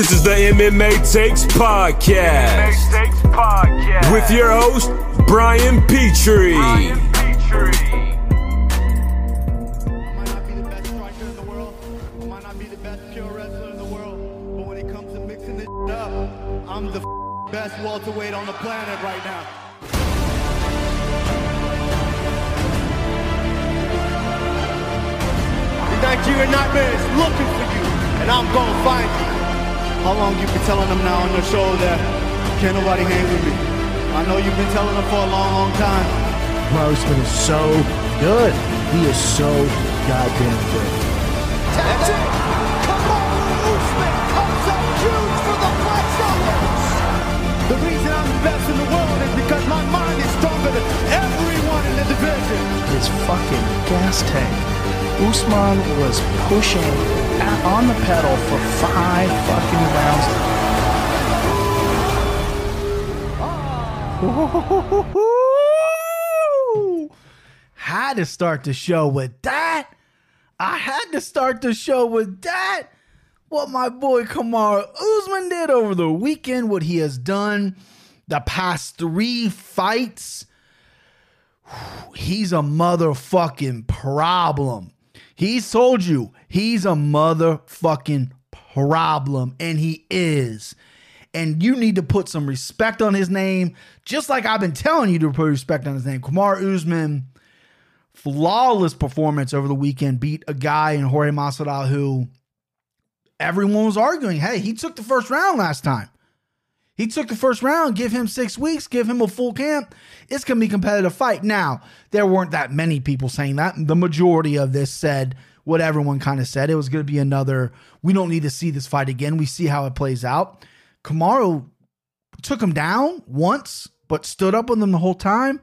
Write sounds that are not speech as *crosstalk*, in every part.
This is the MMA Takes Podcast. MMA Takes Podcast. With your host, Brian Petrie. Brian Petrie. I might not be the best striker in the world. I might not be the best pure wrestler in the world. But when it comes to mixing this up, I'm the best welterweight on the planet right now. The Nigerian Nightmares looking for you, and I'm gonna find you. How long you been telling them now on your show that can't nobody hang with me? I know you've been telling them for a long, long time. Grossman is so good. He is so goddamn good. That's it. Kamaru Usman comes up huge for the Black The reason I'm the best in the world is because my mind is stronger than everyone in the division. His fucking gas tank. Usman was pushing on the pedal for five fucking rounds. Had to start the show with that. I had to start the show with that. What my boy Kamaru Usman did over the weekend, what he has done the past three fights. He's a motherfucking problem. He's told you he's a motherfucking problem, and he is. And you need to put some respect on his name, just like I've been telling you to put respect on his name. Kamaru Usman, flawless performance over the weekend, beat a guy in Jorge Masvidal who everyone was arguing. Hey, he took the first round last time. He took the first round, give him six weeks, give him a full camp. It's going to be a competitive fight. Now, there weren't that many people saying that. The majority of this said what everyone kind of said. It was going to be another, we don't need to see this fight again. We see how it plays out. Kamaru took him down once, but stood up with him the whole time.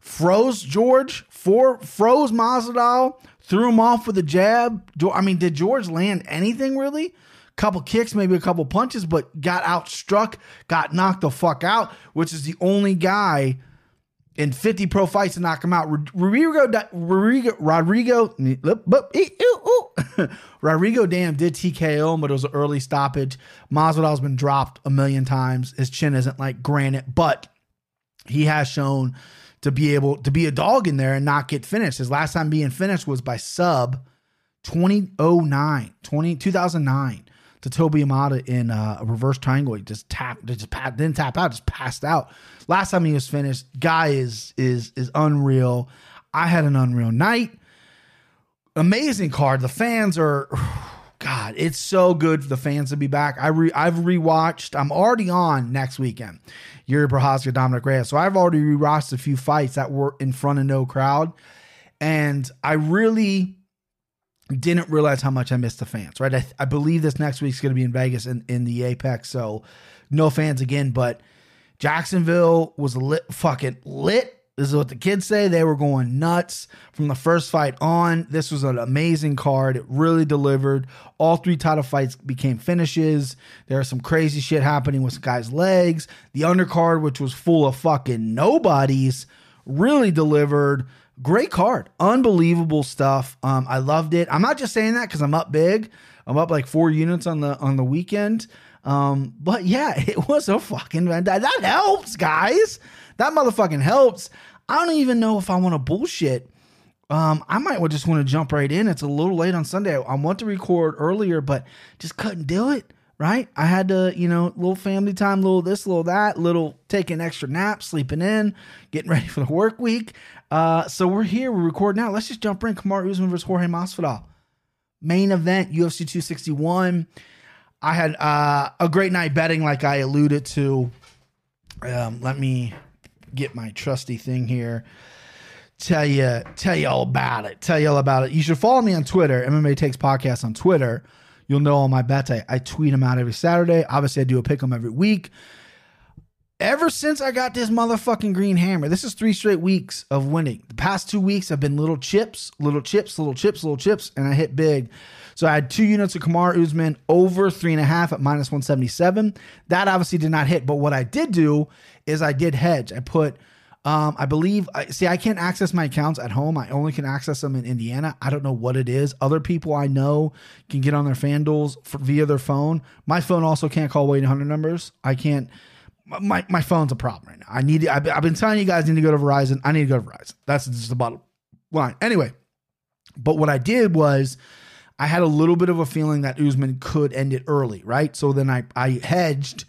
Froze George, for, froze Masvidal, threw him off with a jab. I mean, did George land anything really? Couple kicks, maybe a couple punches, but got outstruck, got knocked the fuck out, which is the only guy in 50 pro fights to knock him out. Rodrigo, Rodrigo, Rodrigo, *laughs* Rodrigo Damm did TKO him, but it was an early stoppage. Masvidal's been dropped a million times. His chin isn't like granite, but he has shown to be able to be a dog in there and not get finished. His last time being finished was by sub 2009, 20, 2009 to Toby Imada in uh, a reverse triangle. He just tapped, just pat, didn't tap out, just passed out. Last time he was finished, guy is is is unreal. I had an unreal night. Amazing card. The fans are, *sighs* God, it's so good for the fans to be back. I re, I've rewatched. I'm already on next weekend. Yuri Prochazka, Dominick Reyes. So I've already rewatched a few fights that were in front of no crowd, and I really didn't realize how much I missed the fans, right? I, I believe this next week's going to be in Vegas in, in the Apex, so no fans again. But Jacksonville was lit, fucking lit. This is what the kids say. They were going nuts from the first fight on. This was an amazing card. It really delivered. All three title fights became finishes. There was some crazy shit happening with guys' legs. The undercard, which was full of fucking nobodies, really delivered great card. Unbelievable stuff. Um i loved it. I'm not just saying that because i'm up big. I'm up like four units on the on the weekend. Um but yeah *laughs* it was a fucking that, helps guys. That motherfucking helps. I don't even know if i want to bullshit. Um i might just want to jump right in. It's a little late on sunday. I want to record earlier but just couldn't do it right? I had to, you know, little family time, little this, little that, little taking extra naps, sleeping in, getting *laughs* ready for the work week. Uh, so we're here, we're recording now. Let's just jump in. Kamaru Usman versus Jorge Masvidal. Main event, UFC 261. I had uh, a great night betting, like I alluded to. Um, let me get my trusty thing here. Tell you, tell you all about it. Tell you all about it. You should follow me on Twitter, MMA Takes Podcast on Twitter. You'll know all my bets. I, I tweet them out every Saturday. Obviously, I do a pick them every week. Ever since I got this motherfucking green hammer, this is three straight weeks of winning. The past two weeks have been little chips, little chips, little chips, little chips, and I hit big. So I had two units of Kamaru Usman over three and a half at minus 177. That obviously did not hit. But what I did do is I did hedge. I put Um, I believe. See. I can't access my accounts at home. I only can access them in Indiana. I don't know what it is. Other people I know can get on their FanDuels for, via their phone. My phone also can't call Wade 100 numbers. I can't. My my phone's a problem right now. I need. I've, I've been telling you guys I need to go to Verizon. I need to go to Verizon. That's just the bottom line. Anyway, but what I did was I had a little bit of a feeling that Usman could end it early, right? So then I I hedged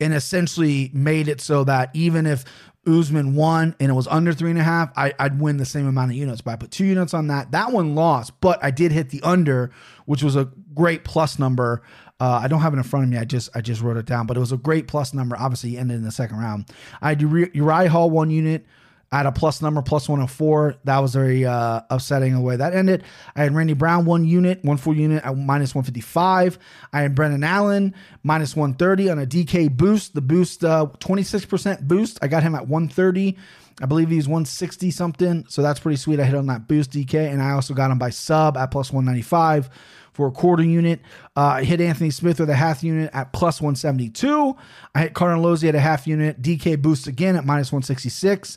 and essentially made it so that even if Usman won and it was under three and a half, I, I'd win the same amount of units. But I put two units on that. That one lost, but I did hit the under, which was a great plus number. Uh, I don't have it in front of me. I just I just wrote it down, but it was a great plus number. Obviously, ended in the second round. I had Uri- Uriah Hall one unit. I had a plus number, plus 104. That was very uh, upsetting the way that ended. I had Randy Brown, one unit, one full unit at minus 155. I had Brendan Allen, minus 130 on a DK boost. The boost, uh, 26% boost. I got him at 130. I believe he's 160 something. So that's pretty sweet. I hit on that boost DK. And I also got him by sub at plus 195 for a quarter unit. Uh, I hit Anthony Smith with a half unit at plus 172. I hit Carnelossi at a half unit. DK boost again at minus 166.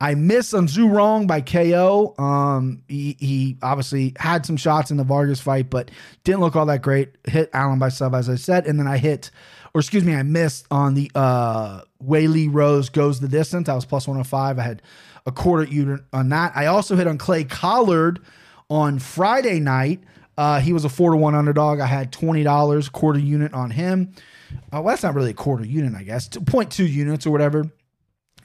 I miss on Zhu Rong by KO. Um, he, he obviously had some shots in the Vargas fight, but didn't look all that great. Hit Allen by sub, as I said, and then I hit, or excuse me, I missed on the uh Weili Rose goes the distance. I was plus 105. I had a quarter unit on that. I also hit on Clay Collard on Friday night. Uh, he was a four to one underdog. I had twenty dollars quarter unit on him. Uh, well, that's not really a quarter unit, I guess. 0.2 units or whatever.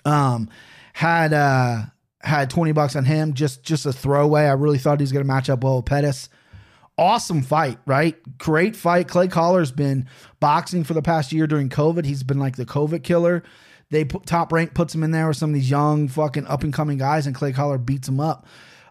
Um, had uh had 20 bucks on him just just a throwaway i really thought he was to match up well with pettis awesome fight right great fight clay Collard's been boxing for the past year during covid he's been like the covid killer they put top rank puts him in there with some of these young fucking up and coming guys and clay collar beats him up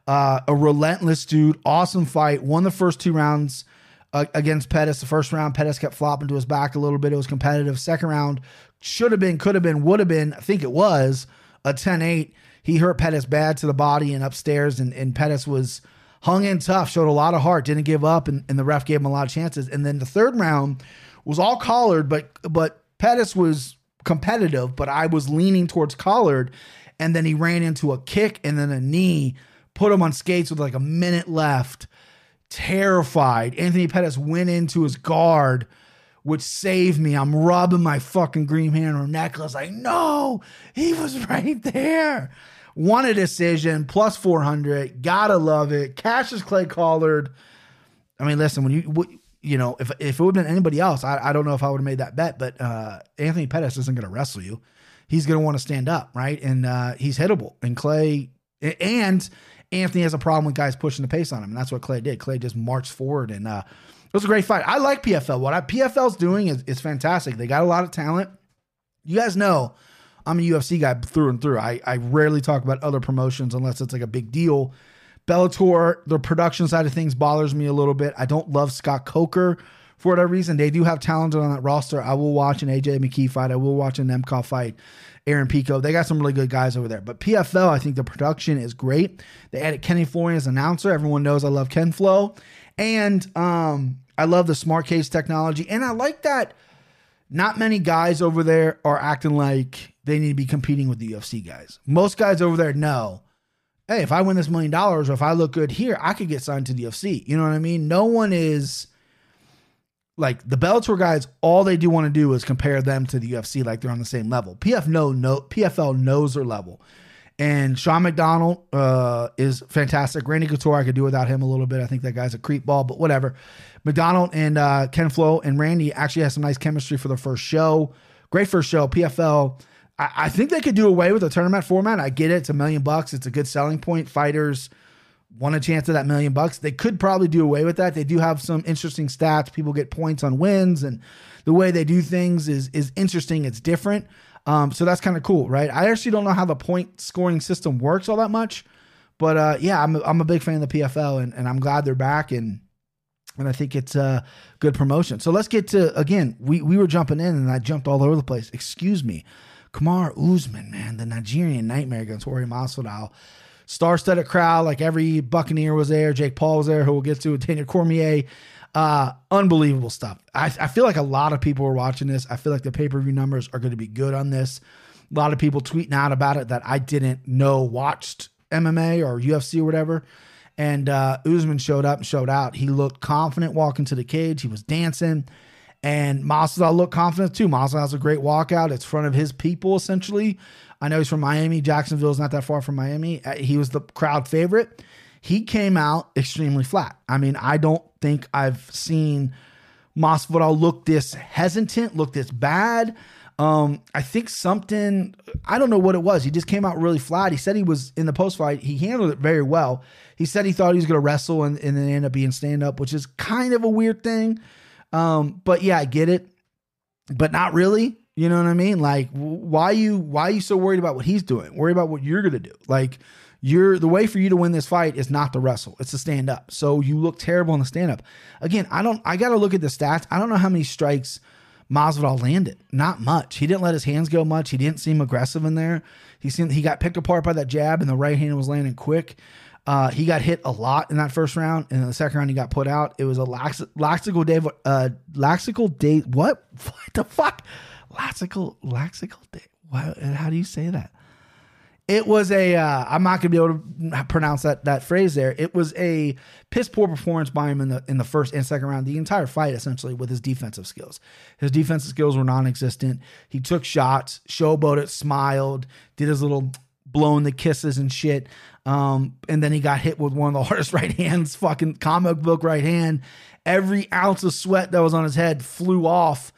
uh, a relentless dude awesome fight won the first two rounds uh, against Pettis. The first round, Pettis kept flopping to his back a little bit. It was competitive. Second round, should have been, could have been, would have been. I think it was a 10 8. He hurt Pettis bad to the body and upstairs, and, and Pettis was hung in tough, showed a lot of heart, didn't give up, and, and the ref gave him a lot of chances. And then the third round was all Collard, but but Pettis was competitive, but I was leaning towards Collard. and then he ran into a kick and then a knee, put him on skates with like a minute left. Terrified. Anthony Pettis went into his guard, which saved me. I'm rubbing my fucking green hand or necklace. Like, no, he was *laughs* right there. Won a decision, plus 400. Gotta love it. Cassius Clay Collard. I mean, listen, when you, you know, if if it would have been anybody else, I, I don't know if I would have made that bet, but uh, Anthony Pettis isn't going to wrestle you. He's going to want to stand up, right? And uh, he's hittable. And Clay, and Anthony has a problem with guys pushing the pace on him. And that's what Clay did. Clay just marched forward. And uh, it was a great fight. I like PFL. What I, PFL's doing is, is fantastic. They got a lot of talent. You guys know I'm a UFC guy through and through. I, I rarely talk about other promotions unless it's like a big deal. Bellator, the production side of things bothers me a little bit. I don't love Scott Coker for whatever reason. They do have talent on that roster. I will watch an AJ McKee fight. I will watch an Nemkov fight. Aaron Pico. They got some really good guys over there. But PFL, I think the production is great. They added Kenny Florian as announcer. Everyone knows I love Ken Flo. And um, I love the SmartCage technology. And I like that not many guys over there are acting like they need to be competing with the UFC guys. Most guys over there know, hey, if I win this million dollars or if I look good here, I could get signed to the UFC. You know what I mean? No one is like the Bellator guys. All they do want to do is compare them to the UFC, like they're on the same level. PF no, PFL knows their level. And Sean McDonald uh, is fantastic. Randy Couture, I could do without him a little bit. I think that guy's a creep ball, but whatever. McDonald and uh, Ken Flo and Randy actually had some nice chemistry for the first show. Great first show. PFL. I, I think they could do away with the tournament format. I get it. It's a million bucks. It's a good selling point. Fighters want a chance of that million bucks. They could probably do away with that. They do have some interesting stats. People get points on wins, and the way they do things is is interesting. It's different. Um, so that's kind of cool, right? I actually don't know how the point scoring system works all that much, but uh, yeah, I'm a, I'm a big fan of the PFL, and, and I'm glad they're back, and and I think it's a good promotion. So let's get to again. We we were jumping in, and I jumped all over the place. Excuse me, Kamaru Usman, man, the Nigerian nightmare against Jorge Masvidal. Star-studded crowd, like every Buccaneer was there. Jake Paul was there, who we'll get to. Daniel Cormier, uh, unbelievable stuff. I, I feel like a lot of people are watching this. I feel like the pay per view numbers are going to be good on this. A lot of people tweeting out about it that I didn't know watched MMA or UFC or whatever. And uh, Usman showed up and showed out. He looked confident walking to the cage. He was dancing. And Masvidal looked confident too. Masvidal has a great walkout. It's front of his people, essentially. I know he's from Miami. Jacksonville is not that far from Miami. Uh, He was the crowd favorite. He came out extremely flat. I mean, I don't think I've seen Masvidal look this hesitant, look this bad. Um, I think something, I don't know what it was. He just came out really flat. He said he was in the post fight. He handled it very well. He said he thought he was going to wrestle and, and then end up being stand up, which is kind of a weird thing. Um, but yeah, I get it, but not really. You know what I mean? Like, why you why are you so worried about what he's doing? Worry about what you're gonna do. Like, you're the way for you to win this fight is not to wrestle; it's to stand up. So you look terrible in the stand up. Again, I don't. I got to look at the stats. I don't know how many strikes Masvidal landed. Not much. He didn't let his hands go much. He didn't seem aggressive in there. He seemed he got picked apart by that jab, and the right hand was landing quick. Uh, he got hit a lot in that first round, and in the second round he got put out. It was a lax, laxical day, uh, laxical day. What? *laughs* What the fuck? Laxical, laxical day. How do you say that? It was a. Uh, I'm not gonna be able to pronounce that that phrase there. It was a piss poor performance by him in the in the first and second round. The entire fight, essentially, with his defensive skills. His defensive skills were non-existent. He took shots, showboated, smiled, did his little blowing the kisses and shit. Um, and then he got hit with one of the *laughs* hardest right hands, fucking comic book right hand. Every ounce of sweat that was on his head flew off.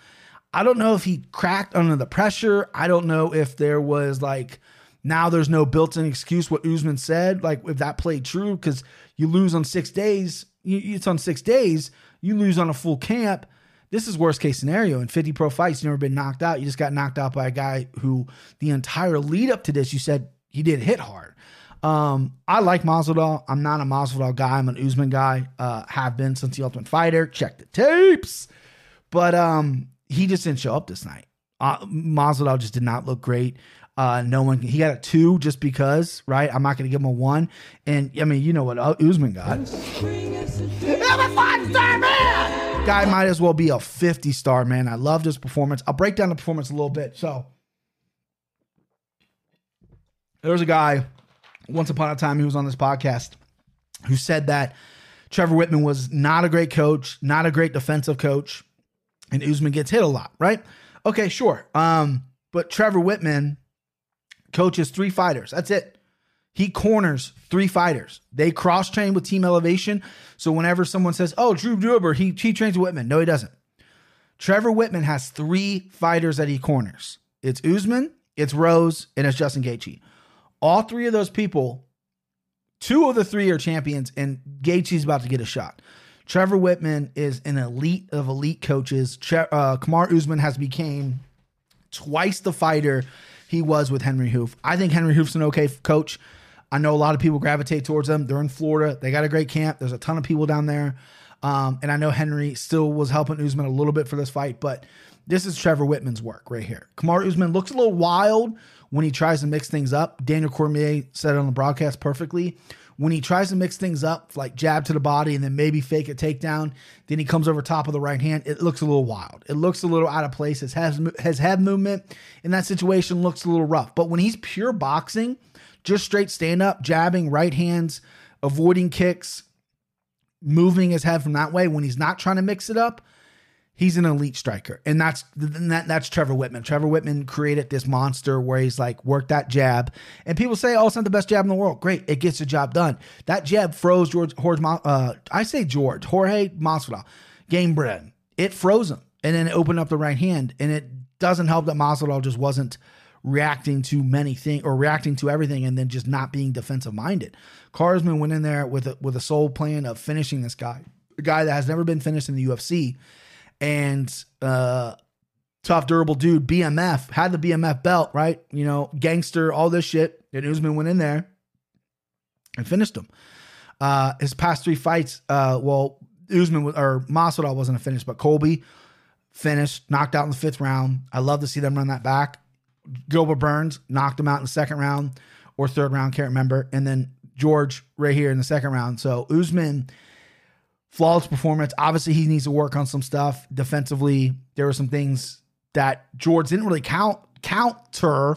I don't know if he cracked under the pressure. I don't know if there was like now there's no built-in excuse what Usman said, like if that played true, because you lose on six days, it's on six days, you lose on a full camp. This is worst case scenario. In 50 pro fights, you've never been knocked out. You just got knocked out by a guy who the entire lead up to this, you said he did hit hard. Um, I like Masvidal. I'm not a Masvidal guy. I'm an Usman guy. Uh, have been since the Ultimate Fighter. Check the tapes. But um, he just didn't show up this night. Uh, just did not look great. Uh, no one. He got a two just because, right? I'm not going to give him a one. And I mean, you know what uh, Usman got? Guy might as well be a 50 star man. I loved his performance. I'll break down the performance a little bit. So there was a guy once upon a time who was on this podcast who said that Trevor Wittman was not a great coach, not a great defensive coach, and Usman gets hit a lot, right? Okay, sure. Um, but Trevor Wittman coaches three fighters. That's it. He corners three fighters. They cross train with Team Elevation. So whenever someone says, "Oh, Drew Dober, he he trains Wittman," no, he doesn't. Trevor Wittman has three fighters that he corners. It's Usman, it's Rose, and it's Justin Gaethje. All three of those people, two of the three are champions, and Gaethje's about to get a shot. Trevor Wittman is an elite of elite coaches. Uh, Kamaru Usman has became twice the fighter he was with Henry Hooft. I think Henry Hooft's an okay coach. I know a lot of people gravitate towards them. They're in Florida. They got a great camp. There's a ton of people down there. Um, and I know Henry still was helping Usman a little bit for this fight, but this is Trevor Wittman's work right here. Kamaru Usman looks a little wild when he tries to mix things up. Daniel Cormier said it on the broadcast perfectly. When he tries to mix things up, like jab to the body and then maybe fake a takedown, then he comes over top of the right hand. It looks a little wild. It looks a little out of place. His head, his head movement in that situation looks a little rough. But when he's pure boxing, just straight stand up, jabbing, right hands, avoiding kicks, moving his head from that way, when he's not trying to mix it up, he's an elite striker. And that's that, that's Trevor Wittman. Trevor Wittman created this monster where he's like work that jab. And people say, "Oh, it's not the best jab in the world." Great, it gets the job done. That jab froze George Jorge uh I say George, Jorge Masvidal, Gamebred. It froze him. And then it opened up the right hand and it doesn't help that Masvidal just wasn't reacting to many things or reacting to everything and then just not being defensive minded. Carsman went in there with a, with a sole plan of finishing this guy, a guy that has never been finished in the UFC and uh tough durable dude BMF had the BMF belt right? You know gangster all this shit. And Usman went in there and finished him. Uh his past three fights uh well Usman or Masvidal wasn't a finish but Colby finished knocked out in the fifth round. I love to see them run that back. Gilbert Burns knocked him out in the second round or third round can't remember. And then George right here in the second round. So Usman flawless performance. Obviously, he needs to work on some stuff defensively. There were some things that George didn't really count counter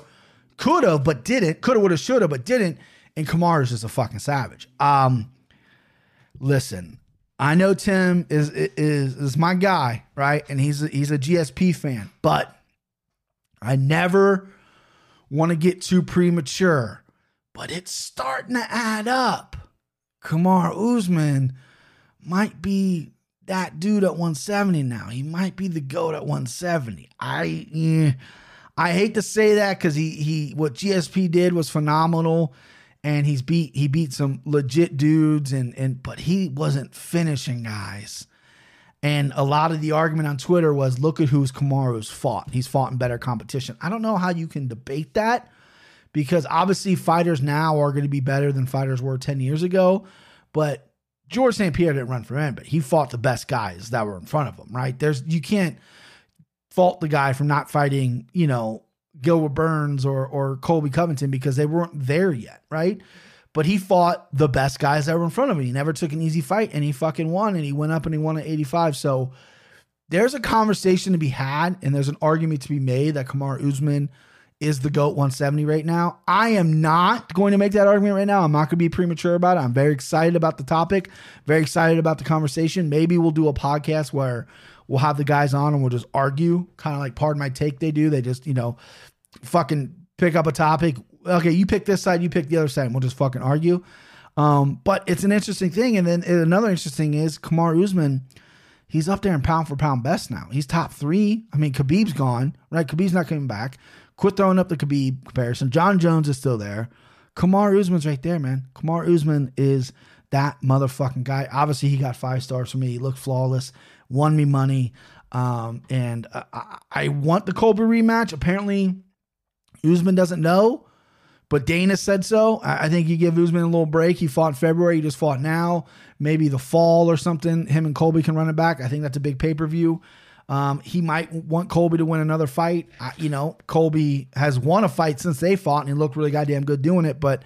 could have, but didn't. Could have, would have, should have, but didn't. And Kamaru's just a fucking savage. Um, listen, I know Tim is is is my guy, right? And he's a, he's a GSP fan, but I never want to get too premature. But it's starting to add up. Kamaru Usman might be that dude at 170 now. He might be the goat at 170. I eh, I hate to say that because he he what GSP did was phenomenal, and he's beat he beat some legit dudes and and but he wasn't finishing guys. And a lot of the argument on Twitter was, look at who's Kamaru's fought. He's fought in better competition. I don't know how you can debate that because obviously fighters now are going to be better than fighters were 10 years ago. But George St. Pierre didn't run for but he fought the best guys that were in front of him, right? There's you can't fault the guy from not fighting, you know, Gilbert Burns or or Colby Covington because they weren't there yet, right? But he fought the best guys that were in front of him. He never took an easy fight and he fucking won and he went up and he won at 85. So there's a conversation to be had and there's an argument to be made that Kamaru Usman is the GOAT 170 right now. I am not going to make that argument right now. I'm not going to be premature about it. I'm very excited about the topic, very excited about the conversation. Maybe we'll do a podcast where we'll have the guys on and we'll just argue, kind of like pardon my take they do. They just, you know, fucking pick up a topic. Okay, you pick this side, you pick the other side, and we'll just fucking argue. Um, but it's an interesting thing. And then another interesting is Kamaru Usman, he's up there in pound for pound best now. He's top three. I mean, Khabib's gone, right? Khabib's not coming back. Quit throwing up the Khabib comparison. John Jones is still there. Kamaru Usman's right there, man. Kamaru Usman is that motherfucking guy. Obviously, he got five stars for me. He looked flawless, won me money. Um, and uh, I, I want the Colby rematch. Apparently, Usman doesn't know, but Dana said so. I, I think you give Usman a little break. He fought in February. He just fought now. Maybe the fall or something. Him and Colby can run it back. I think that's a big pay per view. Um, he might want Colby to win another fight. I, you know, Colby has won a fight since they fought, and he looked really goddamn good doing it. But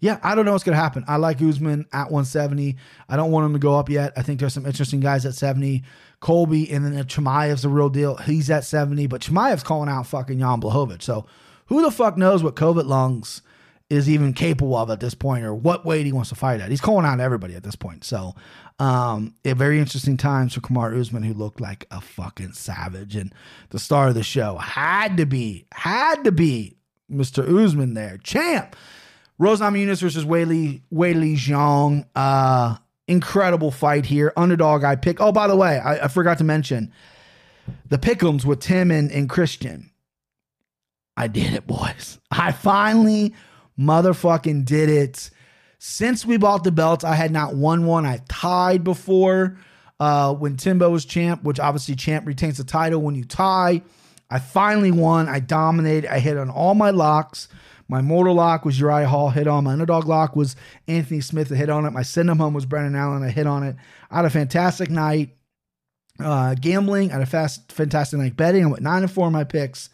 yeah, I don't know what's gonna happen. I like Usman at 170. I don't want him to go up yet. I think there's some interesting guys at 70. Colby and then Chimaev's the real deal. He's at 70, but Chimaev's calling out fucking Jan Blachowicz. So who the fuck knows what COVID lungs is even capable of at this point or what weight he wants to fight at. He's calling out everybody at this point. So um, a very interesting times for Kamaru Usman, who looked like a fucking savage. And the star of the show had to be, had to be Mr. Usman there. Champ. Rose Namajunas versus Weili, Weili Zhang. Uh, incredible fight here. Underdog I pick. Oh, by the way, I, I forgot to mention the pickums with Tim and, and Christian. I did it, boys. I finally motherfucking did it. Since we bought the belts, I had not won one. I tied before uh, when Timbo was champ, which obviously champ retains the title when you tie. I finally won. I dominated. I hit on all my locks. My mortal lock was Uriah Hall, hit on. My underdog lock was Anthony Smith, I hit on it. My send him home was Brendan Allen, I hit on it. I had a fantastic night uh, gambling. I had a fast, fantastic night betting. I went nine and four in my picks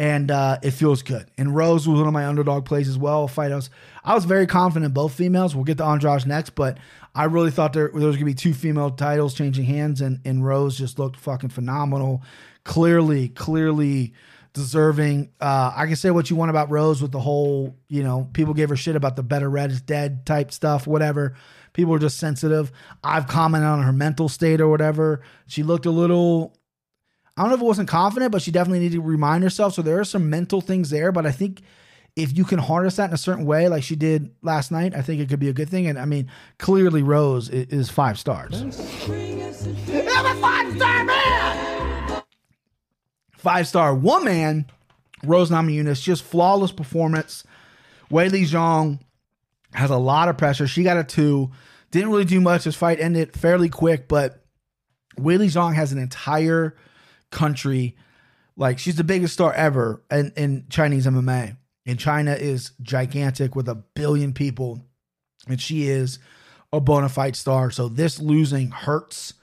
and uh, it feels good. And Rose was one of my underdog plays as well. Fight was, I was very confident both females. We'll get to Andrade next, but I really thought there, there was gonna be two female titles changing hands, and and Rose just looked fucking phenomenal. Clearly, clearly deserving. Uh, I can say what you want about Rose with the whole, you know, people gave her shit about the better red is dead type stuff, whatever. People are just sensitive. I've commented on her mental state or whatever. She looked a little I don't know if it wasn't confident, but she definitely needed to remind herself. So there are some mental things there, but I think if you can harness that in a certain way, like she did last night, I think it could be a good thing. And I mean, clearly Rose is, five stars. five star man! Five star woman, Rose Namajunas, just flawless performance. Weili Zhang has a lot of pressure. She got a two. Didn't really do much. This fight ended fairly quick, but Weili Zhang has an entire country. Like she's the biggest star ever in, in Chinese MMA. And China is gigantic with a billion people. And she is a bona fide star. So this losing hurts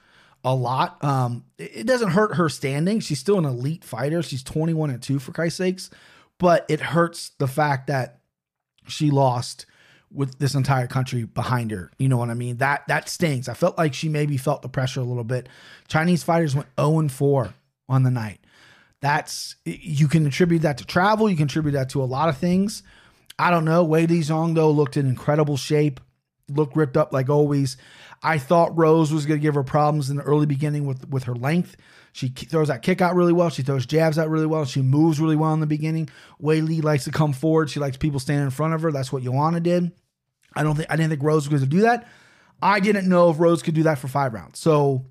a lot. Um, it doesn't hurt her standing. She's still an elite fighter. She's 21 and 2 for Christ's sakes. But it hurts the fact that she lost with this entire country behind her. You know what I mean? That that stings. I felt like she maybe felt the pressure a little bit. Chinese fighters went 0 and 4 on the night. That's you can attribute that to travel. You can attribute that to a lot of things. I don't know. Wei Li Zhang though looked in incredible shape, looked ripped up like always. I thought Rose was going to give her problems in the early beginning with with her length. She throws that kick out really well. She throws jabs out really well. She moves really well in the beginning. Wei Li likes to come forward. She likes people standing in front of her. That's what Joanna did. I don't think I didn't think Rose was going to do that. I didn't know if Rose could do that for five rounds. So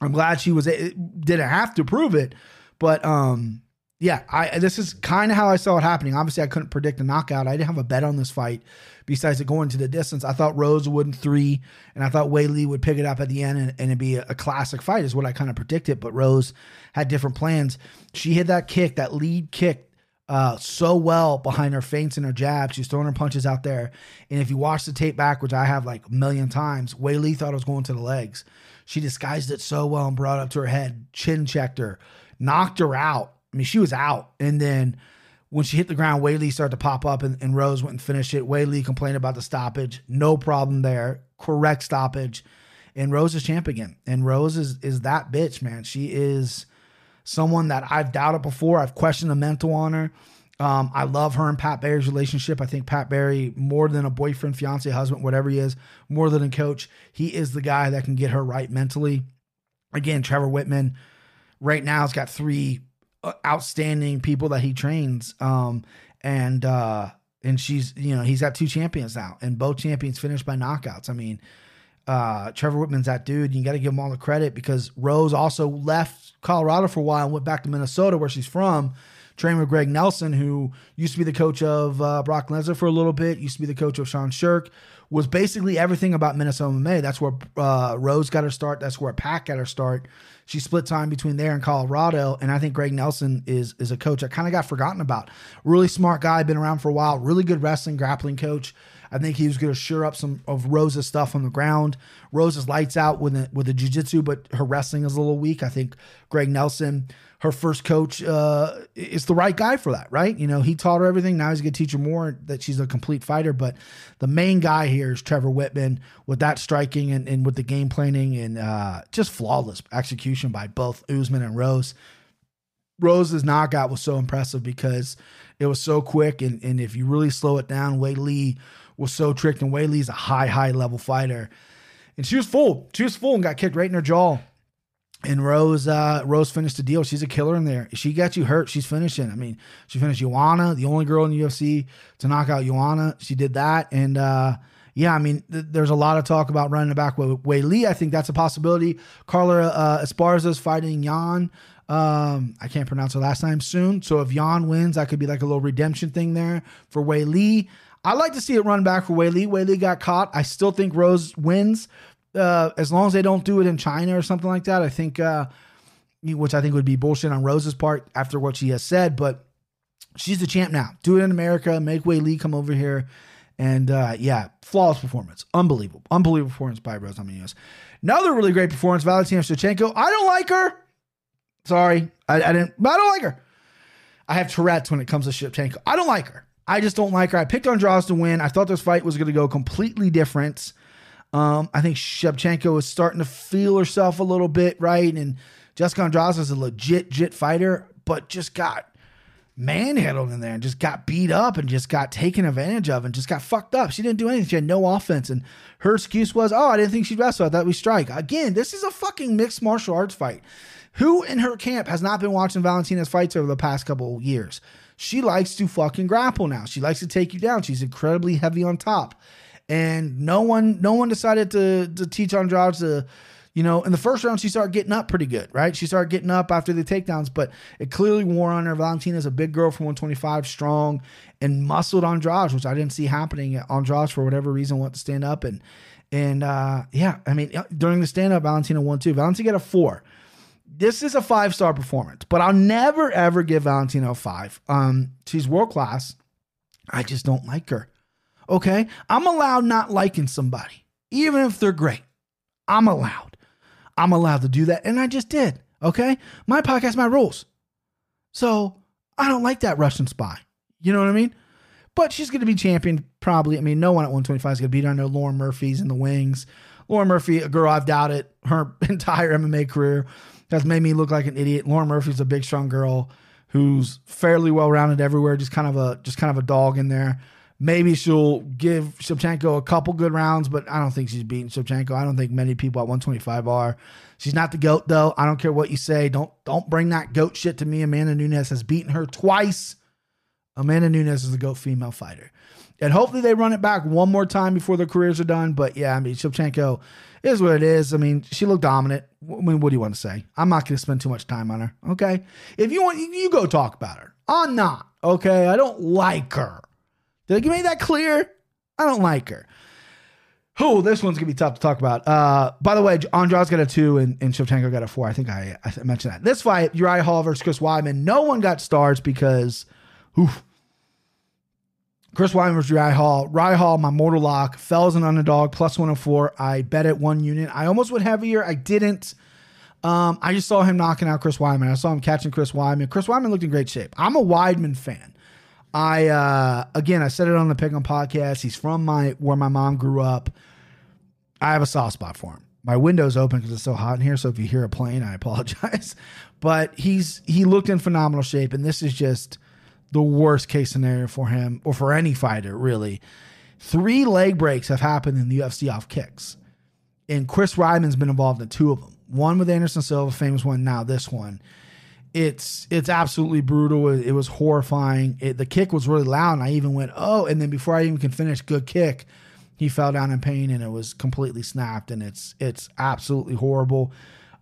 I'm glad she was didn't have to prove it, but um yeah, I this is kind of how I saw it happening. Obviously, I couldn't predict a knockout. I didn't have a bet on this fight besides it going to the distance. I thought Rose would in three, and I thought Li would pick it up at the end and, and it'd be a, a classic fight, is what I kind of predicted. But Rose had different plans. She hit that kick, that lead kick, uh, so well behind her feints and her jabs. She's throwing her punches out there. And if you watch the tape back, which I have like a million times, Li thought it was going to the legs. She disguised it so well and brought it up to her head, chin checked her, knocked her out. I mean, she was out. And then when she hit the ground, Li started to pop up and, and Rose went and finished it. Li complained about the stoppage. No problem there. Correct stoppage. And Rose is champ again. And Rose is is that bitch, man. She is someone that I've doubted before. I've questioned the mental on her. Um, I love her and Pat Barry's relationship. I think Pat Barry, more than a boyfriend, fiance, husband, whatever he is, more than a coach, he is the guy that can get her right mentally. Again, Trevor Wittman right now has got three uh, outstanding people that he trains. Um, and uh, and she's you know he's got two champions now, and both champions finished by knockouts. I mean, uh, Trevor Wittman's that dude. You got to give him all the credit because Rose also left Colorado for a while and went back to Minnesota, where she's from. Trained with Greg Nelson, who used to be the coach of uh, Brock Lesnar for a little bit, used to be the coach of Sean Sherk, was basically everything about Minnesota MMA. That's where uh, Rose got her start. That's where Pack got her start. She split time between there and Colorado, and I think Greg Nelson is is a coach I kind of got forgotten about. Really smart guy, been around for a while. Really good wrestling, grappling coach. I think he was going to shore up some of Rose's stuff on the ground. Rose's lights out with the, with the jiu-jitsu, but her wrestling is a little weak. I think Greg Nelson, her first coach, uh, is the right guy for that, right? You know, he taught her everything. Now he's going to teach her more that she's a complete fighter. But the main guy here is Trevor Wittman with that striking and, and with the game planning and uh, just flawless execution by both Usman and Rose. Rose's knockout was so impressive because it was so quick. And, and if you really slow it down, Wei Li was so tricked. And Wei Li's a high, high level fighter. And she was full. She was full and got kicked right in her jaw. And Rose, uh, Rose finished the deal. She's a killer in there. She got you hurt. She's finishing. I mean, she finished Joanna, the only girl in the UFC to knock out Joanna. She did that. And, uh, yeah, I mean, th- there's a lot of talk about running back with Wei Li. I think that's a possibility. Carla uh, Esparza's fighting Yan. Um, I can't pronounce her last name soon. So if Yan wins, that could be like a little redemption thing there for Wei Li. I'd like to see it run back for. Wei Li got caught. I still think Rose wins. Uh, as long as they don't do it in China or something like that, I think, uh, which I think would be bullshit on Rose's part after what she has said. But she's the champ now. Do it in America. Make Wei Lee come over here. And uh, yeah, flawless performance. Unbelievable. Unbelievable performance by Rose Namajunas. Another really great performance, Valentina Shevchenko. I don't like her. Sorry. I, I didn't, I don't like her. I have Tourette's when it comes to Shevchenko. I don't like her. I just don't like her. I picked on Andrade to win. I thought this fight was going to go completely different. Um, I think Shevchenko is starting to feel herself a little bit, right? And Jessica Andrade is a legit, legit fighter, but just got manhandled in there and just got beat up and just got taken advantage of and just got fucked up. She didn't do anything. She had no offense. And her excuse was, oh, I didn't think she'd wrestle. I thought we strike. Again, this is a fucking mixed martial arts fight. Who in her camp has not been watching Valentina's fights over the past couple years? She likes to fucking grapple now. She likes to take you down. She's incredibly heavy on top. And no one no one decided to to teach Andrade to you know, in the first round, she started getting up pretty good, right? She started getting up after the takedowns, but it clearly wore on her. Valentina's a big girl from 125, strong and muscled Andrade, which I didn't see happening. Andrade, for whatever reason, wanted to stand up. And, and uh, yeah, I mean, during the stand up, Valentina won two. Valentina got a four. This is a five star performance, but I'll never, ever give Valentina a five. Um, she's world class. I just don't like her. Okay. I'm allowed not liking somebody, even if they're great. I'm allowed. I'm allowed to do that. And I just did. Okay. My podcast, my rules. So I don't like that Russian spy. You know what I mean? But she's going to be champion probably. I mean, no one at 125 is going to beat her. I know Lauren Murphy's in the wings. Lauren Murphy, a girl I've doubted her *laughs* entire MMA career. has made me look like an idiot. Lauren Murphy's a big, strong girl who's fairly well rounded everywhere. Just kind of a just kind of a dog in there. Maybe she'll give Shevchenko a couple good rounds, but I don't think she's beating Shevchenko. I don't think many people at 125 are. She's not the goat though. I don't care what you say. Don't don't bring that goat shit to me. Amanda Nunes has beaten her twice. Amanda Nunes is the GOAT female fighter. And hopefully they run it back one more time before their careers are done. But yeah, I mean, Shevchenko is what it is. I mean, she looked dominant. I mean, what do you want to say? I'm not going to spend too much time on her. Okay. If you want, you go talk about her. I'm not. Okay. I don't like her. Did I make that clear? I don't like her. Oh, this one's gonna be tough to talk about. Uh, by the way, Andrade's got a two and, and Shevchenko got a four. I think I, I mentioned that. This fight, Uriah Hall versus Chris Weidman, no one got stars because, oof, Chris Weidman versus Uriah Hall. Uriah Hall, my mortal lock, fell as an underdog, plus 104. I bet at one unit. I almost went heavier. I didn't. Um, I just saw him knocking out Chris Weidman. I saw him catching Chris Weidman. Chris Weidman looked in great shape. I'm a Weidman fan. I uh again I said it on the Pick on podcast. He's from my where my mom grew up. I have a soft spot for him. My window's open because it's so hot in here. So if you hear a plane, I *laughs* apologize. But he's he looked in phenomenal shape, and this is just the worst case scenario for him or for any fighter, really. Three leg breaks have happened in the UFC off kicks. And Chris Weidman's been involved in two of them. One with Anderson Silva, famous one, now this one. It's it's absolutely brutal. It, was horrifying. It, the kick was really loud, and I even went, oh, and then before I even can finish, good kick, he fell down in pain and it was completely snapped, and it's it's absolutely horrible.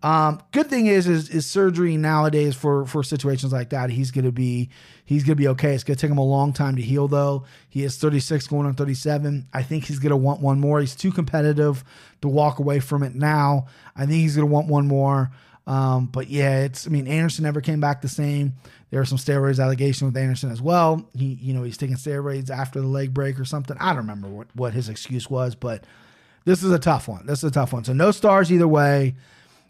Um, good thing is, is is surgery nowadays for for situations like that. He's gonna be he's gonna be okay. It's gonna take him a long time to heal though. He is 36 going on 37. I think he's gonna want one more. He's too competitive to walk away from it now. I think he's gonna want one more. Um, but yeah, it's I mean Anderson never came back the same. There were some steroids allegation with Anderson as well. He you know he's taking steroids after the leg break or something. I don't remember what what his excuse was, but this is a tough one. This is a tough one. So no stars either way.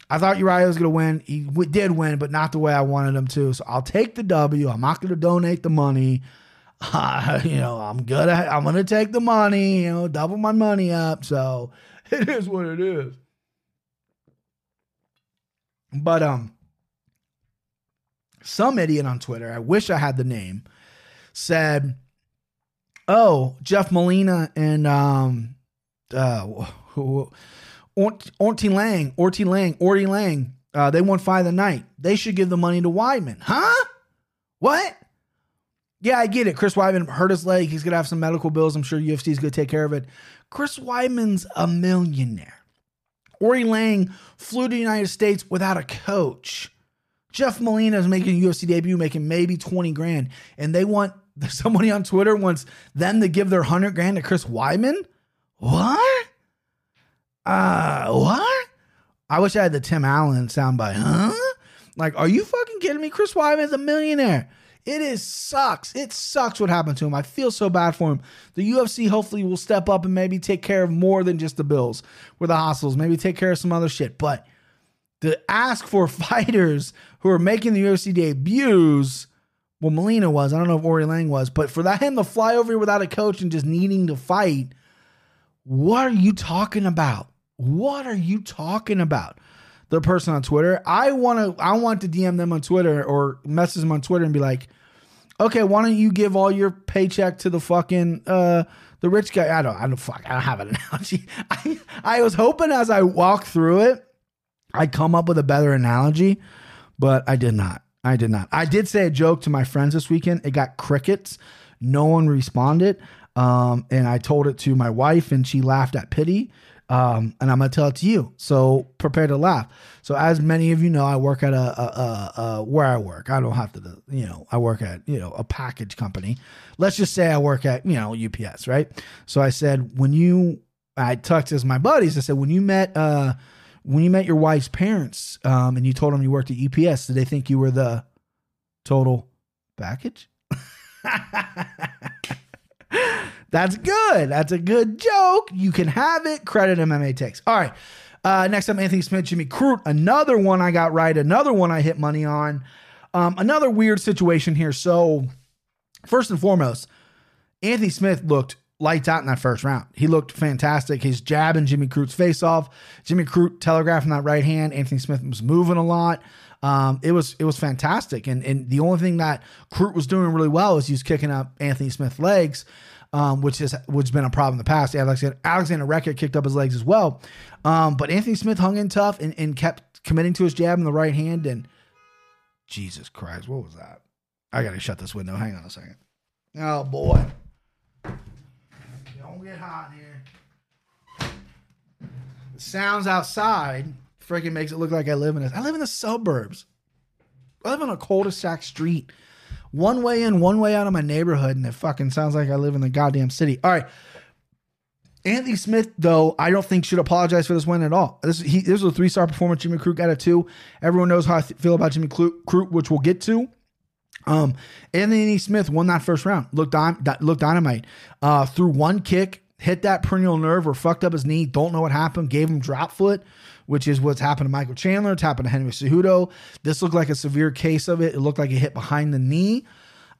I thought Uriah was going to win. He w- did win, but not the way I wanted him to. So I'll take the W. I'm not going to donate the money. *laughs* Uh, you know, I'm gonna I'm gonna take the money. You know, double my money up. So *laughs* it is what it is. But um, some idiot on Twitter, I wish I had the name, said, "Oh, Jeff Molina and um, uh, Orty Lang, Orty Lang, Orty Lang, uh, they won fight of the night. They should give the money to Weidman, huh? What? Yeah, I get it. Chris Weidman hurt his leg. He's gonna have some medical bills. I'm sure UFC's gonna take care of it. Chris Weidman's a millionaire. Ori Lang flew to the United States without a coach. Jeff Molina is making a UFC debut, making maybe 20 grand. And they want *laughs* somebody on Twitter wants them to give their 100 grand to Chris Weidman? What? Uh, what? I wish I had the Tim Allen soundbite. Huh? Like, are you fucking kidding me? Chris Weidman's a millionaire. It is sucks. It sucks what happened to him. I feel so bad for him. The UFC hopefully will step up and maybe take care of more than just the bills with the hospitals. Maybe take care of some other shit. But to ask for *laughs* fighters who are making the UFC debuts, well, Molina was. I don't know if Ori Lang was, but for that him to fly over here without a coach and just needing to fight, what are you talking about? What are you talking about? The person on Twitter. I want to. I want to DM them on Twitter or message them on Twitter and be like, okay, why don't you give all your paycheck to the fucking uh the rich guy? I don't. I don't. Fuck. I don't have an *laughs* analogy. I I was hoping as I walk through it, I'd come up with a better analogy, but I did not. I did not. I did say a joke to my friends this weekend. It got crickets. No one responded. Um, and I told it to my wife, and she laughed at pity. Um, and I'm gonna tell it to you. So prepare to laugh. So as many of you know, I work at a, a, a, a where I work. I don't have to, you know, I work at you know a package company. Let's just say I work at you know UPS, right? So I said when you, I talked to my buddies. I said when you met, uh, when you met your wife's parents, um, and you told them you worked at UPS, did they think you were the total package? *laughs* That's good. That's a good joke. You can have it. Credit MMA takes. All right. Uh, next up, Anthony Smith, Jimmy Crute. Another one I got right. Another one I hit money on. Um, another weird situation here. So, first and foremost, Anthony Smith looked lights out in that first round. He looked fantastic. His jab and Jimmy Crute's face off. Jimmy Crute telegraphing that right hand. Anthony Smith was moving a lot. Um, it was it was fantastic. And and the only thing that Crute was doing really well is he was kicking up Anthony Smith's legs. Um, which is which has been a problem in the past. Alexander Alexander Rakic kicked up his legs as well, um, but Anthony Smith hung in tough and, and kept committing to his jab in the right hand. And Jesus Christ, what was that? I gotta shut this window. Hang on a second. Oh boy. Don't get hot here. The sounds outside freaking makes it look like I live in a I live in the suburbs. I live on a cul-de-sac street. One way in, one way out of my neighborhood, and it fucking sounds like I live in the goddamn city. All right. Anthony Smith, though, I don't think should apologize for this win at all. This he this was a three star performance. Jimmy Crute got a two. Everyone knows how I feel about Jimmy Crute, which we'll get to. Um, Anthony Smith won that first round. Looked on, looked dynamite. Uh, threw one kick, hit that peroneal nerve, or fucked up his knee. Don't know what happened. Gave him drop foot, which is what's happened to Michael Chandler. It's happened to Henry Cejudo. This looked like a severe case of it. It looked like it hit behind the knee.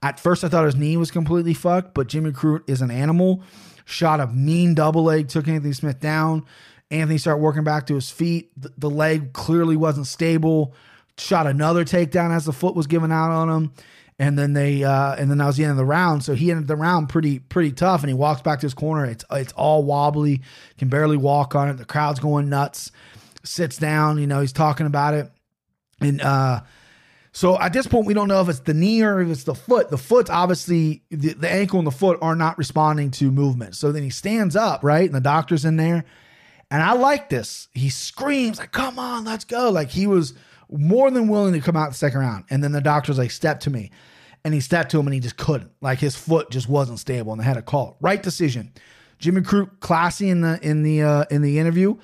At first, I thought his knee was completely fucked, but Jimmy Crute is an animal. Shot a mean double leg, took Anthony Smith down. Anthony started working back to his feet. The, the leg clearly wasn't stable. Shot another takedown as the foot was given out on him. And then they uh, and then that was the end of the round. So he ended the round pretty pretty tough. And he walks back to his corner. It's it's all wobbly, can barely walk on it. The crowd's going nuts. Sits down, you know, he's talking about it. And uh so at this point, we don't know if it's the knee or if it's the foot. The foot's obviously the, the ankle and the foot are not responding to movement. So then he stands up, right? And the doctor's in there. And I like this. He screams, like, come on, let's go. Like he was more than willing to come out the second round. And then the doctor's like, step to me. And he stepped to him and he just couldn't. Like his foot just wasn't stable and they had to call. Right decision. Jimmy Crute classy in the in the uh in the interview.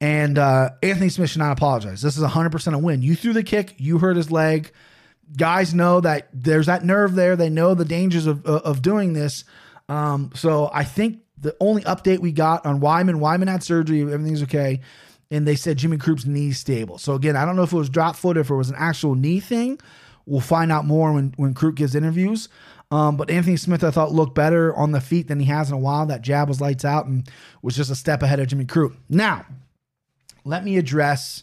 And uh, Anthony Smith should not apologize. This is 100% a win. You threw the kick, you hurt his leg. Guys know that there's that nerve there. They know the dangers of, of doing this. Um, so I think the only update we got on Weidman, Weidman had surgery, everything's okay. And they said Jimmy Crute's knee stable. So again, I don't know if it was drop foot, if it was an actual knee thing. We'll find out more when, when Crute gives interviews. Um, but Anthony Smith, I thought, looked better on the feet than he has in a while. That jab was lights out and was just a step ahead of Jimmy Crute. Now, let me address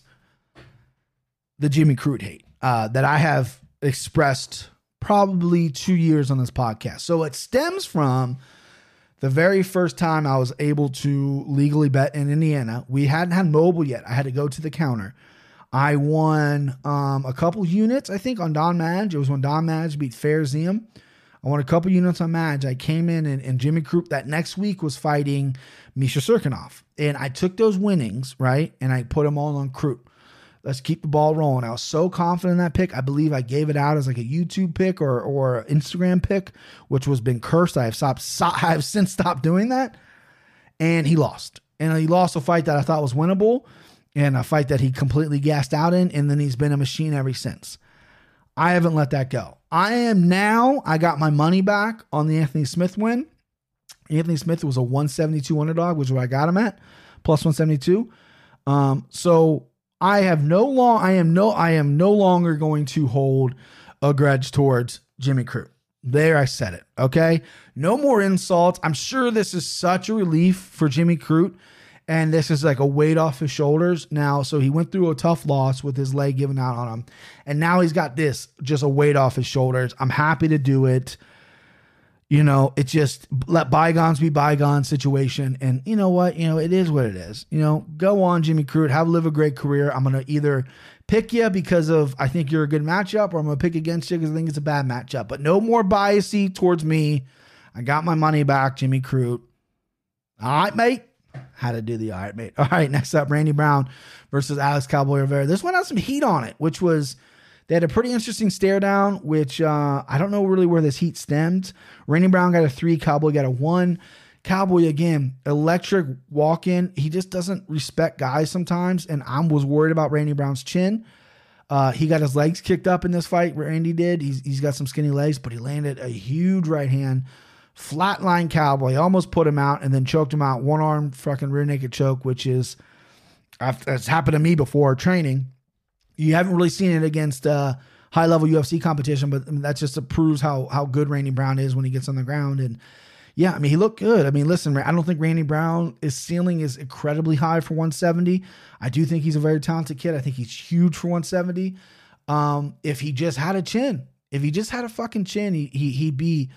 the Jimmy Crute hate uh, that I have expressed probably two years on this podcast. So it stems from the very first time I was able to legally bet in Indiana. We hadn't had mobile yet. I had to go to the counter. I won um, a couple units, I think, on Don Madge. It was when Don Madge beat Fares Ziam. I won a couple units on Madge. I came in and, and Jimmy Crute that next week was fighting Misha Cirkunov. And I took those winnings, right? And I put them all on Crute. Let's keep the ball rolling. I was so confident in that pick. I believe I gave it out as like a YouTube pick or or Instagram pick, which was been cursed. I have stopped. *laughs* I have since stopped doing that. And he lost. And he lost a fight that I thought was winnable, and a fight that he completely gassed out in. And then he's been a machine ever since. I haven't let that go. I am now. I got my money back on the Anthony Smith win. Anthony Smith was a 172 underdog, which is where I got him at, plus 172. Um, so I have no long I am no I am no longer going to hold a grudge towards Jimmy Crute. There I said it. Okay. No more insults. I'm sure this is such a relief for Jimmy Crute. And this is like a weight off his shoulders now. So he went through a tough loss with his leg giving out on him. And now he's got this just a weight off his shoulders. I'm happy to do it. You know, it just let bygones be bygones situation. And you know what? You know, it is what it is. You know, go on, Jimmy Crute, have live a great career. I'm gonna either pick you because of I think you're a good matchup, or I'm gonna pick against you because I think it's a bad matchup. But no more biasy towards me. I got my money back, Jimmy Crute. All right, mate. How to do the all right, mate. All right, next up, Randy Brown versus Alex Cowboy Oliveira. This one has some heat on it, which was they had a pretty interesting stare down, which uh, I don't know really where this heat stemmed. Randy Brown got a three, Cowboy got a one. Cowboy again, electric walk in. He just doesn't respect guys sometimes, and I was worried about Randy Brown's chin. Uh, he got his legs kicked up in this fight. Where Randy did. He's, he's got some skinny legs, but he landed a huge right hand, flatline Cowboy. Almost put him out, and then choked him out. One arm fucking rear naked choke, which is that's happened to me before training. You haven't really seen it against uh, high level UFC competition, but I mean, that just proves how how good Randy Brown is when he gets on the ground. And yeah, I mean, he looked good. I mean, listen, I don't think Randy Brown, his ceiling is incredibly high for 170. I do think he's a very talented kid. I think he's huge for 170. Um, if he just had a chin, if he just had a fucking chin, he, he he'd be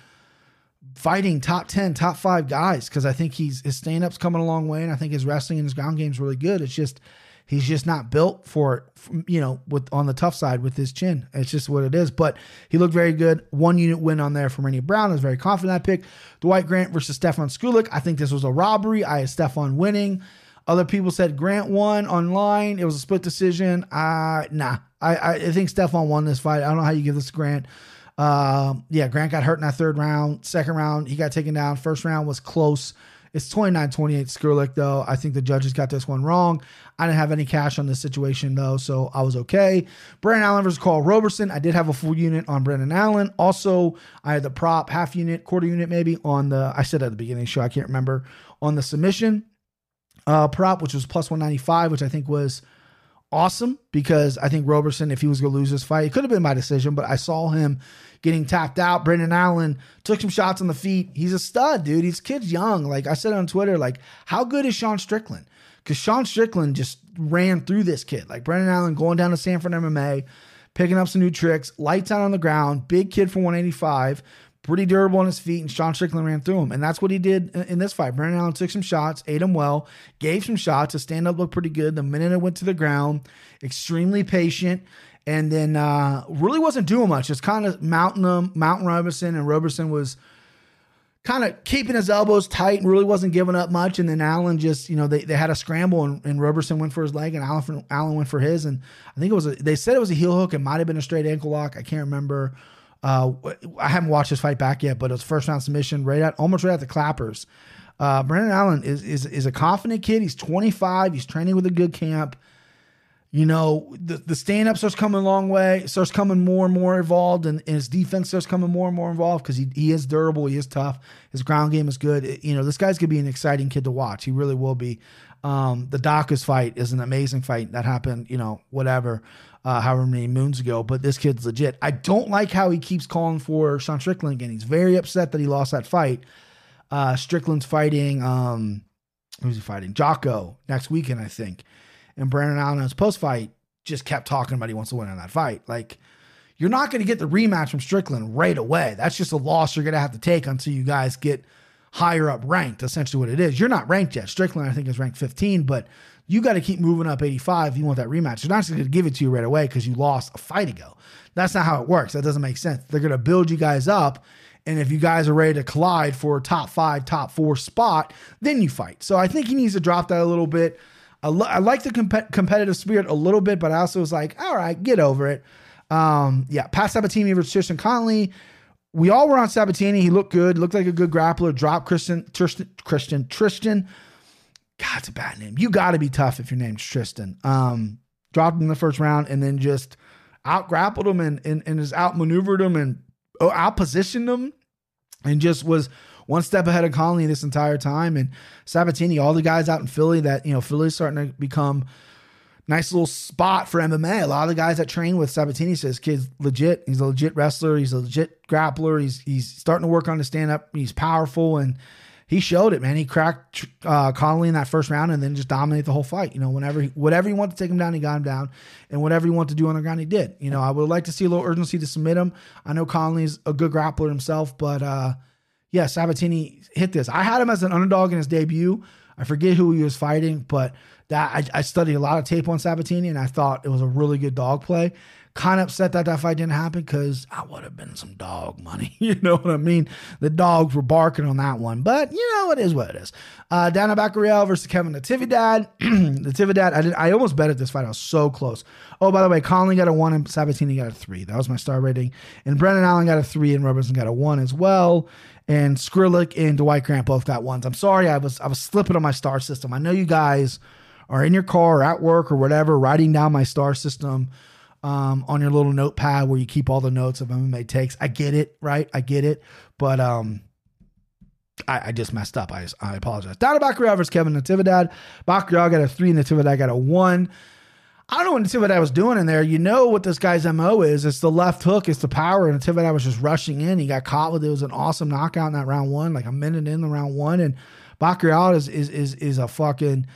fighting top 10, top five guys. Cause I think he's his stand up's coming a long way, and I think his wrestling and his ground game's really good. It's just he's just not built for it, you know, with on the tough side with his chin. It's just what it is. But he looked very good. One unit win on there from Randy Brown. I was very confident that pick. Dwight Grant versus Stefan Sekulic. I think this was a robbery. I had Stefan winning. Other people said Grant won online. It was a split decision. Uh nah. I, I, think Stefan won this fight. I don't know how you give this Grant. Uh, yeah, Grant got hurt in that third round. Second round, he got taken down. First round was close. It's 29 28 Sekulic, though. I think the judges got this one wrong. I didn't have any cash on this situation, though, so I was okay. Brendan Allen versus Karl Roberson. I did have a full unit on Brendan Allen. Also, I had the prop, half unit, quarter unit, maybe, on the, I said at the beginning the show, I can't remember, on the submission uh, prop, which was plus 195, which I think was awesome because I think Roberson, if he was going to lose this fight, it could have been my decision, but I saw him getting tapped out. Brendan Allen took some shots on the feet. He's a stud, dude. He's kid's young. Like I said on Twitter, like how good is Sean Strickland? Because Sean Strickland just ran through this kid. Like Brendan Allen going down to Sanford MMA, picking up some new tricks, lights out on the ground, big kid for 185 pretty durable on his feet, and Sean Strickland ran through him. And that's what he did in, this fight. Brendan Allen took some shots, ate him well, gave some shots. His stand up looked pretty good. The minute it went to the ground, extremely patient. And then uh, really wasn't doing much, just kind of mounting them, mounting Roberson, and Roberson was kind of keeping his elbows tight and really wasn't giving up much. And then Allen just, you know, they, they had a scramble and, and Roberson went for his leg and Allen, Allen went for his. And I think it was, a, they said it was a heel hook. It might have been a straight ankle lock. I can't remember. Uh, I haven't watched this fight back yet, but it was first round submission right at almost right at the clappers. Uh, Brendan Allen is, is is a confident kid. He's 25. He's training with a good camp. You know, the, the stand up starts coming a long way, starts coming more and more involved, and, and his defense starts coming more and more involved because he, he is durable, he is tough, his ground game is good. It- you know, this guy's gonna be an exciting kid to watch. He really will be. Um, the Dawkins fight is an amazing fight that happened, you know, whatever, uh, however many moons ago. But this kid's legit. I don't like how he keeps calling for Sean Strickland again. He's very upset that he lost that fight. Uh, Strickland's fighting. Um, who's he fighting? Jotko next weekend, I think. And Brendan Allen, in his post fight, just kept talking about he wants to win on that fight. Like, you're not going to get the rematch from Strickland right away. That's just a loss you're going to have to take until you guys get higher up ranked. Essentially, what it is. You're not ranked yet. Strickland, I think, is ranked 15, but you got to keep moving up 85 if you want that rematch. They're not just going to give it to you right away because you lost a fight ago. That's not how it works. That doesn't make sense. They're going to build you guys up. And if you guys are ready to collide for a top five, top four spot, then you fight. So I think he needs to drop that a little bit. I, lo- I like the comp- competitive spirit a little bit, but I also was like, all right, get over it. Um, yeah, Pat Sabatini versus Tristan Connelly. We all were on Sabatini. He looked good, looked like a good grappler. Dropped Christian, Tristan, Christian, Tristan. God, it's a bad name. You got to be tough if your name's Tristan. Um, dropped him in the first round and then just out grappled him and, and, and just outmaneuvered him and oh, out positioned him and just was one step ahead of Connelly this entire time. And Sabatini, all the guys out in Philly that, you know, Philly's starting to become nice little spot for MMA. A lot of the guys that train with Sabatini says kid's legit. He's a legit wrestler. He's a legit grappler. He's he's starting to work on the stand up. He's powerful and he showed it, man. He cracked uh, Connelly in that first round and then just dominated the whole fight. You know, whenever he, whatever he wanted to take him down, he got him down, and whatever he wanted to do on the ground, he did. You know, I would like to see a little urgency to submit him. I know Connelly's a good grappler himself, but uh, yeah, Sabatini hit this. I had him as an underdog in his debut. I forget who he was fighting, but that I, I studied a lot of tape on Sabatini, and I thought it was a really good dog play. Kind of upset that that fight didn't happen because I would have been some dog money. *laughs* You know what I mean? The dogs were barking on that one, but you know it is what it is. Uh, Danaa Batgerel versus Kevin Natividad. Natividad, *clears throat* I did. I almost bet at this fight. I was so close. Oh, by the way, Connelly got a one and Sabatini got a three. That was my star rating. And Brendan Allen got a three and Robertson got a one as well. And Sekulic and Dwight Grant both got ones. I'm sorry, I was I was slipping on my star system. I know you guys are in your car or at work or whatever, writing down my star system um, on your little notepad where you keep all the notes of MMA takes. I get it, right? I get it, but um, I, I just messed up. I I apologize. Danaa Batgerel versus Kevin Natividad. Baccarat got a three, Natividad got a one. I don't know what Natividad was doing in there. You know what this guy's MO is. It's the left hook, it's the power, and Natividad was just rushing in. He got caught with it. It was an awesome knockout in that round one, like a minute in the round one. And Batgerel is is is is a fucking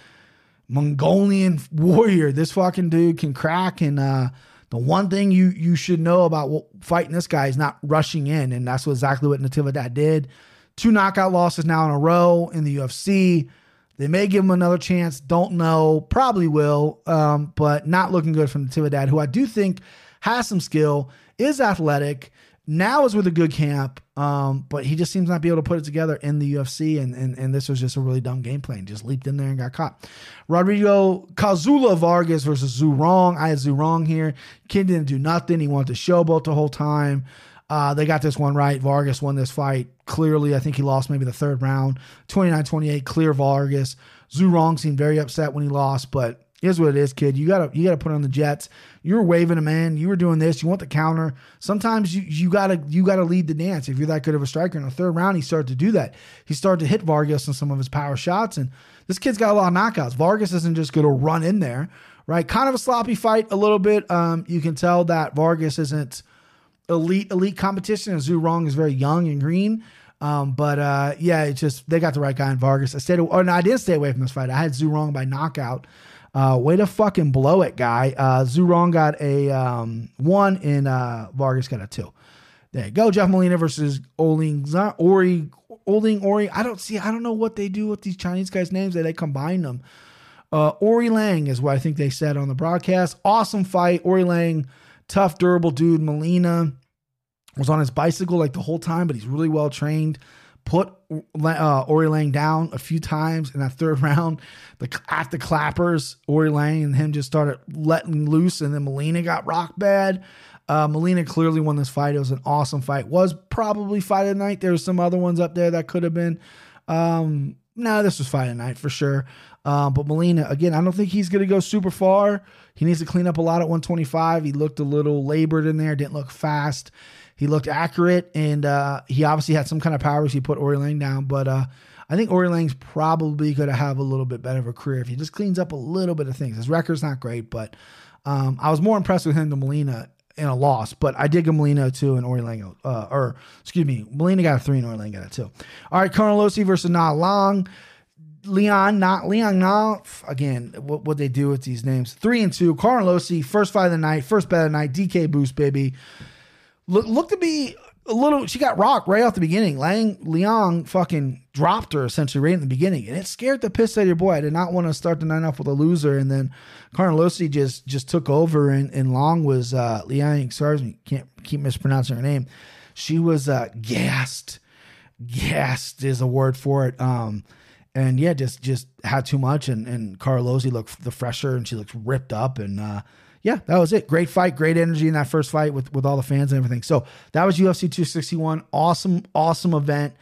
Mongolian warrior. This fucking dude can crack and uh the one thing you you should know about fighting this guy is not rushing in, and that's exactly what Natividad did. Two knockout losses now in a row in the UFC. They may give him another chance. Don't know. Probably will. Um, but not looking good from Natividad, who I do think has some skill, is athletic. Now is with a good camp, um, but he just seems not be able to put it together in the UFC, and, and and this was just a really dumb game plan. Just leaped in there and got caught. Rodrigo Cazula Vargas versus Zhu Rong. I had Zhu Rong here. Kid didn't do nothing. He wanted to showboat the whole time. Uh, they got this one right. Vargas won this fight clearly. I think he lost maybe the third round, 29 28, clear Vargas. Zhu Rong seemed very upset when he lost, but here's what it is, kid. You gotta you gotta put on the Jets. You're waving a man. You were doing this. You want the counter. Sometimes you you gotta you gotta lead the dance. If you're that good of a striker in the third round, he started to do that. He started to hit Vargas on some of his power shots, and this kid's got a lot of knockouts. Vargas isn't just gonna run in there, right? Kind of a sloppy fight a little bit. Um, you can tell that Vargas isn't elite elite competition, and Zhu Rong is very young and green. Um, but uh, yeah, it's just they got the right guy in Vargas. I stayed. Oh no, I didn't stay away from this fight. I had Zhu Rong by knockout. Uh, way to fucking blow it, guy. Uh, Zhu Rong got a um, one, and uh, Vargas got a two. There you go. Jeff Molina versus Oling Ori Oling Ori. I don't see. I don't know what they do with these Chinese guys' names. That they combine them. Uh, Ori Lang is what I think they said on the broadcast. Awesome fight. Ori Lang, tough, durable dude. Molina was on his bicycle like the whole time, but he's really well trained. Put uh, Ori Lang down a few times in that third *laughs* round. The at the clappers, Ori Lang and him just started letting loose, and then Molina got rock bad. Uh, Molina clearly won this fight. It was an awesome fight. Was probably fight of the night. There were some other ones up there that could have been. Um, no, this was fight of the night for sure. Um, but Molina, again, I don't think he's going to go super far. He needs to clean up a lot at 125. He looked a little labored in there, didn't look fast. He looked accurate, and uh, he obviously had some kind of powers. He put Ori Lang down, but uh, I think Ori Lang's probably going to have a little bit better of a career if he just cleans up a little bit of things. His record's not great, but um, I was more impressed with him than Molina in a loss. But I did give Molina a two and Ori Lang, uh, or excuse me, Molina got a three and Ori Lang got a two. All right, Carnelossi versus Na Long. Leon, not Leon, now again, what what they do with these names? Three and two. Carnelossi, first fight of the night, first bet of the night, DK boost, baby look, looked to be a little. She got rocked right off the beginning. Lang Liang fucking dropped her essentially right in the beginning, and it scared the piss out of your boy. I did not want to start the night off with a loser, and then Carnelossi just just took over, and, and Long was uh, Liang. Sorry, can't keep mispronouncing her name. She was uh, gassed. Gassed is a word for it. Um, and yeah, just just had too much, and and Carlossi looked the fresher, and she looked ripped up, and uh, yeah, that was it. Great fight, great energy in that first fight with with all the fans and everything. So that was UFC 261. Awesome, awesome event.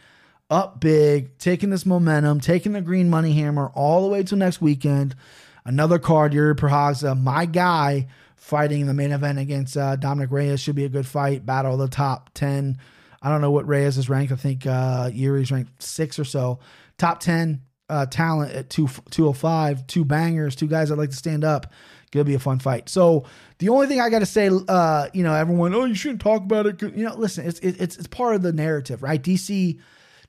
Up big, taking this momentum, taking the green money hammer all the way to next weekend. Another card, Yuri Prochazka, my guy, fighting the main event against uh, Dominick Reyes. Should be a good fight. Battle of the top 10. I don't know what Reyes is ranked. I think uh, Yuri's ranked six or so. Top 10 uh, talent at two, 205. Two bangers, two guys that like to stand up. Gonna be a fun fight. So the only thing I got to say, uh, you know, everyone, oh, you shouldn't talk about it. You know, listen, it's it's it's part of the narrative, right? DC,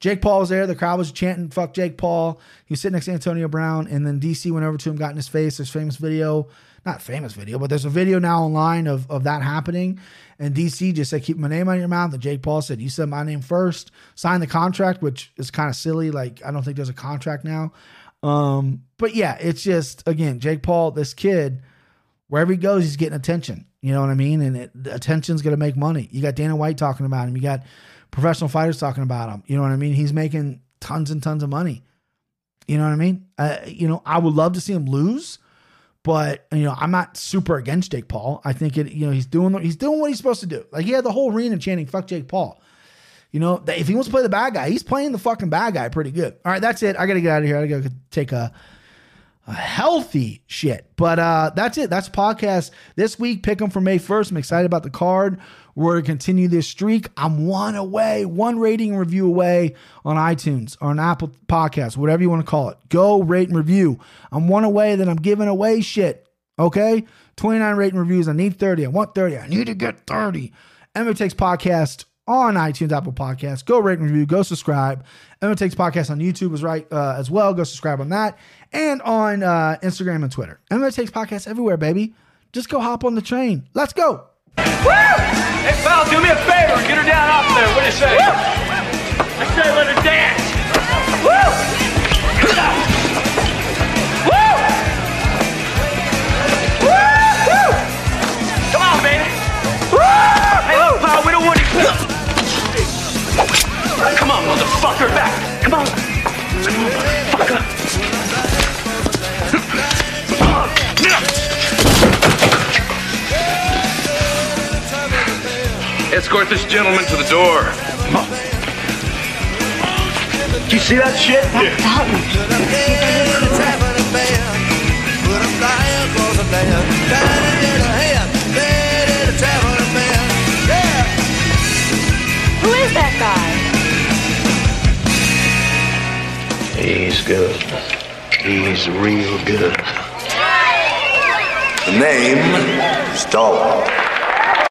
Jake Paul was there. The crowd was chanting, "Fuck Jake Paul." He was sitting next to Antonio Brown, and then DC went over to him, got in his face. There's famous video, not famous video, but there's a video now online of of that happening. And DC just said, "Keep my name out of your mouth." And Jake Paul said, "You said my name first. Sign the contract," which is kind of silly. Like I don't think there's a contract now. Um, but yeah, it's just again, Jake Paul, this kid wherever he goes, he's getting attention. You know what I mean? And it, attention's going to make money. You got Dana White talking about him. You got professional fighters talking about him. You know what I mean? He's making tons and tons of money. You know what I mean? Uh, you know, I would love to see him lose, but you know, I'm not super against Jake Paul. I think it. You know, he's doing he's doing what he's supposed to do. Like he had the whole arena chanting "fuck Jake Paul." You know, if he wants to play the bad guy, he's playing the fucking bad guy pretty good. All right, that's it. I got to get out of here. I got to take a healthy shit. But uh, that's it. That's podcast this week. Pick them for May 1st. I'm excited about the card. We're going to continue this streak. I'm one away, one rating and review away on iTunes or on Apple Podcasts, whatever you want to call it. Go rate and review. I'm one away, then I'm giving away shit Okay? 29 rating reviews. I need 30. I want 30. I need to get 30. MMA Takes Podcast on iTunes, Apple Podcasts. Go rate and review. Go subscribe. MMA Takes Podcast on YouTube is right uh, as well. Go subscribe on that. And on uh, Instagram and Twitter. MMA Takes Podcast everywhere, baby. Just go hop on the train. Let's go. Hey, pal, do me a favor. Get her down off there. What do you say? I say let her dance. Come on, motherfucker, back. Come on. Motherfucker. Escort this gentleman to the door. Do you see that shit? Who is that guy? He's good. He's real good. The name, Stallone.